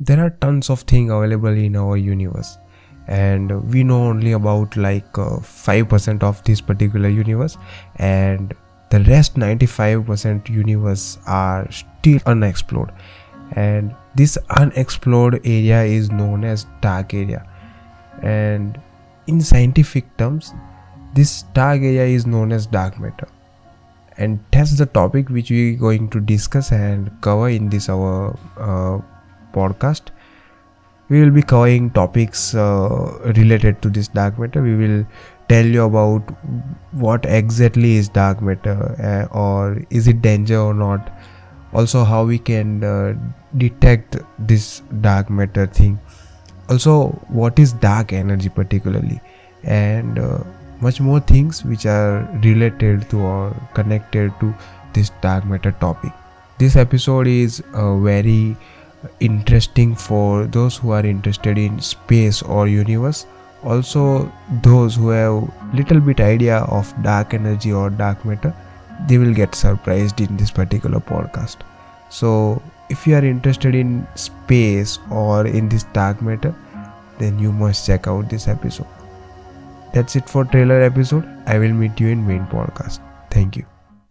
there are tons of things available in our universe. And we know only about like uh, 5% of this particular universe. And the rest 95% universe are still unexplored. And this unexplored area is known as dark area. And in scientific terms this dark area is known as dark matter. And that's the topic which we are going to discuss and cover in this our uh, podcast. We will be covering topics uh, related to this dark matter. We will tell you about what exactly is dark matter uh, or is it danger or not. Also how we can uh, detect this dark matter thing. Also what is dark energy particularly? And uh, much more things which are related to or connected to this dark matter topic. This episode is uh, very interesting for those who are interested in space or universe. Also those who have little bit idea of dark energy or dark matter they will get surprised in this particular podcast. So if you are interested in space or in this dark matter then you must check out this episode. That's it for trailer episode. I will meet you in main podcast. Thank you